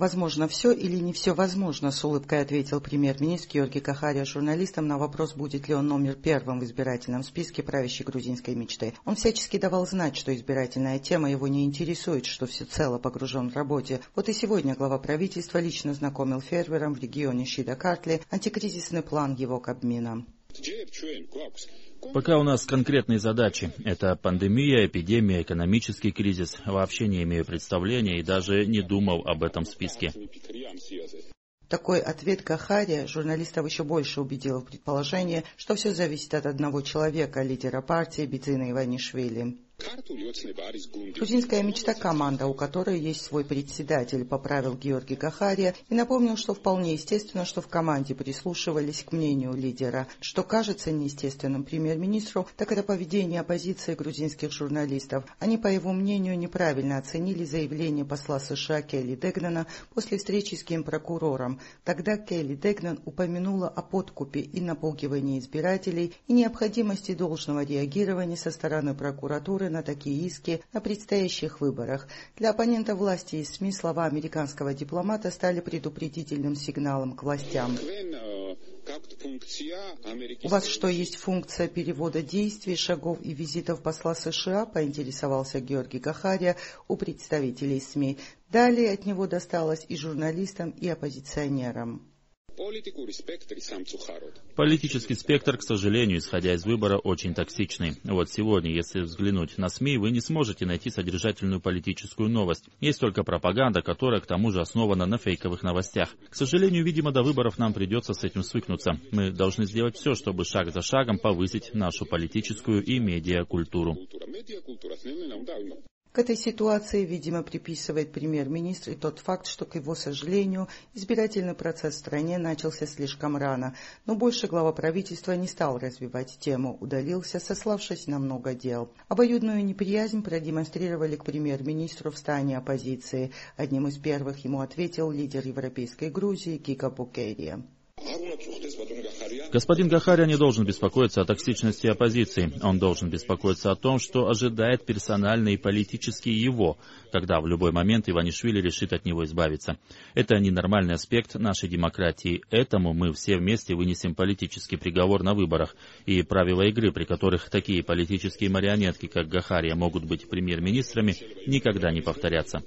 Возможно все или не все возможно, с улыбкой ответил премьер-министр Георгий Кахария журналистам на вопрос, будет ли он номер первым в избирательном списке правящей грузинской мечты. Он всячески давал знать, что избирательная тема его не интересует, что всецело погружен в работе. Вот и сегодня глава правительства лично знакомил фермерам в регионе Шида-Картли антикризисный план его Кабмина. Пока у нас конкретные задачи. Это пандемия, эпидемия, экономический кризис. Вообще не имею представления и даже не думал об этом списке. Такой ответ Кахария журналистов еще больше убедил в предположении, что все зависит от одного человека, лидера партии Бицина Иванишвили. Грузинская мечта команда, у которой есть свой председатель, поправил Георгий Гахария и напомнил, что вполне естественно, что в команде прислушивались к мнению лидера. Что кажется неестественным премьер-министру, так это поведение оппозиции грузинских журналистов. Они, по его мнению, неправильно оценили заявление посла США Келли Дегнана после встречи с генпрокурором. Тогда Келли Дегнан упомянула о подкупе и напугивании избирателей и необходимости должного реагирования со стороны прокуратуры на такие иски на предстоящих выборах. Для оппонента власти и СМИ слова американского дипломата стали предупредительным сигналом к властям. У вас что, есть функция перевода действий, шагов и визитов посла США, поинтересовался Георгий Кахария у представителей СМИ. Далее от него досталось и журналистам, и оппозиционерам. Политический спектр, к сожалению, исходя из выбора, очень токсичный. Вот сегодня, если взглянуть на СМИ, вы не сможете найти содержательную политическую новость. Есть только пропаганда, которая к тому же основана на фейковых новостях. К сожалению, видимо, до выборов нам придется с этим свыкнуться. Мы должны сделать все, чтобы шаг за шагом повысить нашу политическую и медиакультуру. К этой ситуации, видимо, приписывает премьер-министр и тот факт, что, к его сожалению, избирательный процесс в стране начался слишком рано, но больше глава правительства не стал развивать тему, удалился, сославшись на много дел. Обоюдную неприязнь продемонстрировали к премьер-министру в стане оппозиции. Одним из первых ему ответил лидер Европейской Грузии Кика Букерия. Господин Гахария не должен беспокоиться о токсичности оппозиции. Он должен беспокоиться о том, что ожидает персонально и политически его, когда в любой момент Иванишвили решит от него избавиться. Это ненормальный аспект нашей демократии. Этому мы все вместе вынесем политический приговор на выборах. И правила игры, при которых такие политические марионетки, как Гахария, могут быть премьер-министрами, никогда не повторятся.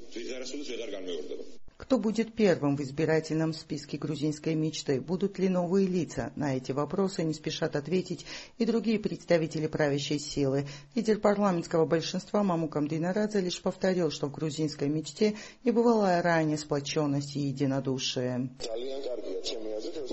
Кто будет первым в избирательном списке грузинской мечты? Будут ли новые лица? На эти вопросы не спешат ответить и другие представители правящей силы. Лидер парламентского большинства Мамукам Динарадзе лишь повторил, что в грузинской мечте не бывала ранее сплоченность и единодушие.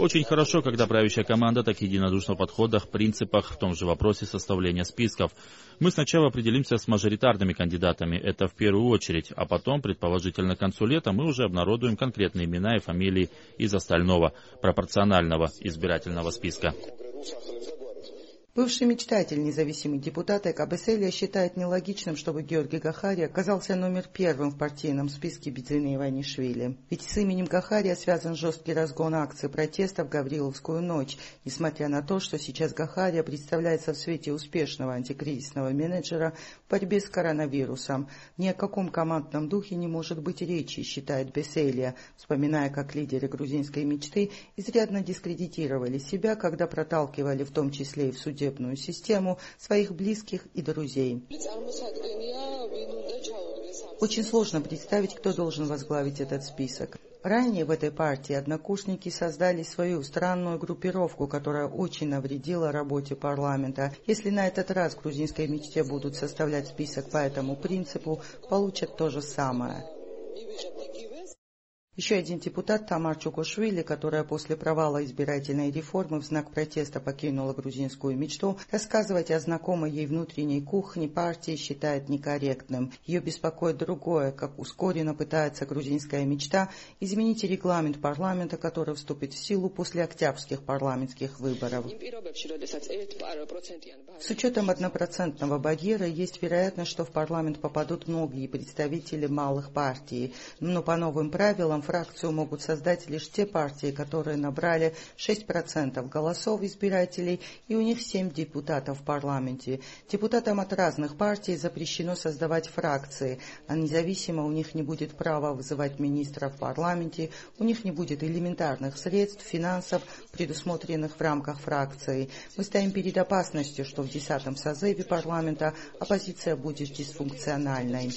Очень хорошо, когда правящая команда так единодушна в подходах, принципах в том же вопросе составления списков. Мы сначала определимся с мажоритарными кандидатами, это в первую очередь, а потом, предположительно, к концу лета мы уже обнародуем конкретные имена и фамилии из остального, пропорционального избирательного списка. Бывший мечтатель, независимый депутат Экабеселия считает нелогичным, чтобы Георгий Гахария оказался номер первым в партийном списке Бедзина Иванишвили. Ведь с именем Гахария связан жесткий разгон акций протеста в Гавриловскую ночь, несмотря на то, что сейчас Гахария представляется в свете успешного антикризисного менеджера в борьбе с коронавирусом. Ни о каком командном духе не может быть речи, считает Беселия, вспоминая, как лидеры грузинской мечты изрядно дискредитировали себя, когда проталкивали в том числе и в суде судебную систему своих близких и друзей. Очень сложно представить, кто должен возглавить этот список. Ранее в этой партии однокурсники создали свою странную группировку, которая очень навредила работе парламента. Если на этот раз в грузинской мечте будут составлять список по этому принципу, получат то же самое. Еще один депутат Тамар Чукушвили, которая после провала избирательной реформы в знак протеста покинула грузинскую мечту, рассказывать о знакомой ей внутренней кухне партии считает некорректным. Ее беспокоит другое, как ускоренно пытается грузинская мечта изменить регламент парламента, который вступит в силу после октябрьских парламентских выборов. С учетом однопроцентного барьера есть вероятность, что в парламент попадут многие представители малых партий, но по новым правилам целом фракцию могут создать лишь те партии, которые набрали 6% голосов избирателей, и у них 7 депутатов в парламенте. Депутатам от разных партий запрещено создавать фракции, а независимо у них не будет права вызывать министра в парламенте, у них не будет элементарных средств, финансов, предусмотренных в рамках фракции. Мы стоим перед опасностью, что в 10 созыве парламента оппозиция будет дисфункциональной.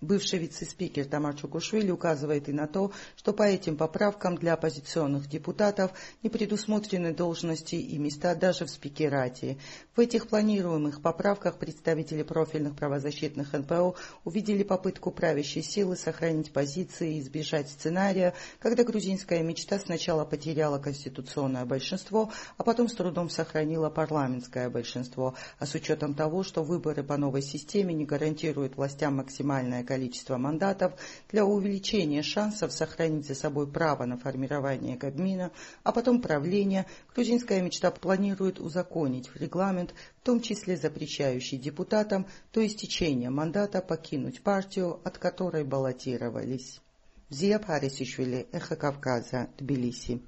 Бывший вице-спикер Тамар Чукушвили указывает и на то, что по этим поправкам для оппозиционных депутатов не предусмотрены должности и места даже в спикерате. В этих планируемых поправках представители профильных правозащитных НПО увидели попытку правящей силы сохранить позиции и избежать сценария, когда грузинская мечта сначала потеряла конституционное большинство, а потом с трудом сохранила парламентское большинство, а с учетом того, что выборы по новой системе не гарантируют властям максимальное количество мандатов, для увеличения шансов сохранить за собой право на формирование Кабмина, а потом правление, грузинская мечта планирует узаконить в регламент, в том числе запрещающий депутатам то истечение мандата покинуть партию, от которой баллотировались. Зия Парисишвили, Эхо Кавказа, Тбилиси.